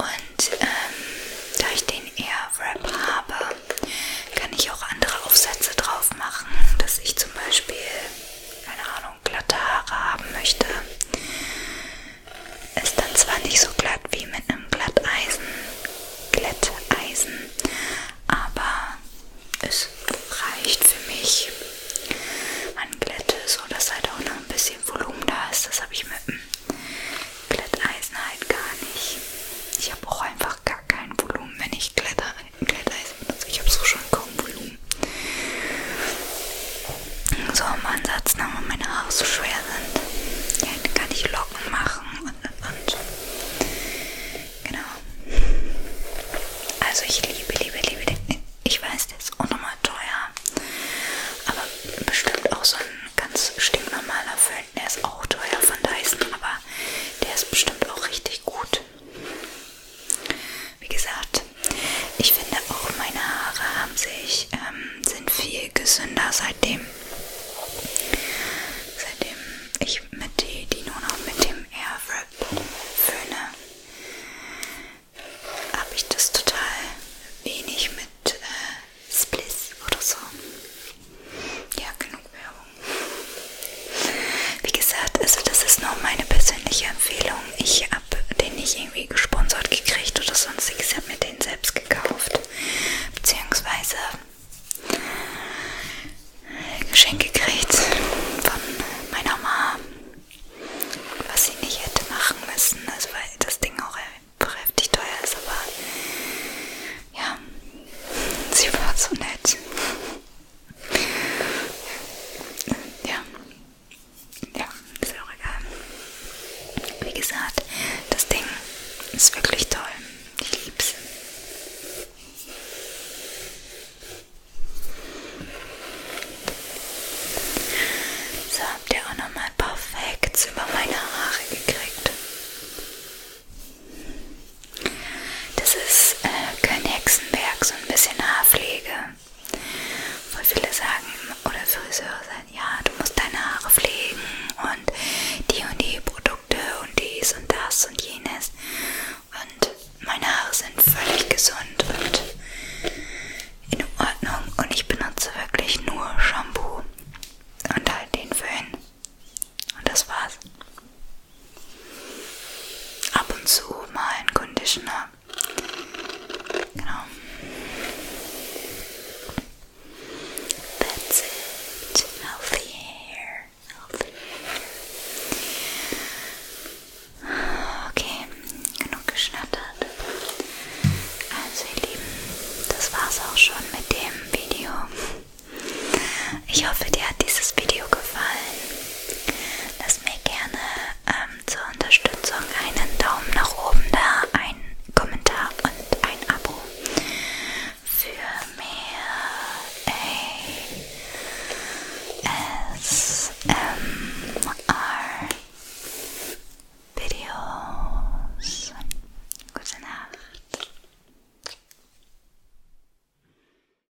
und auch so schwer sind. Die kann ich locker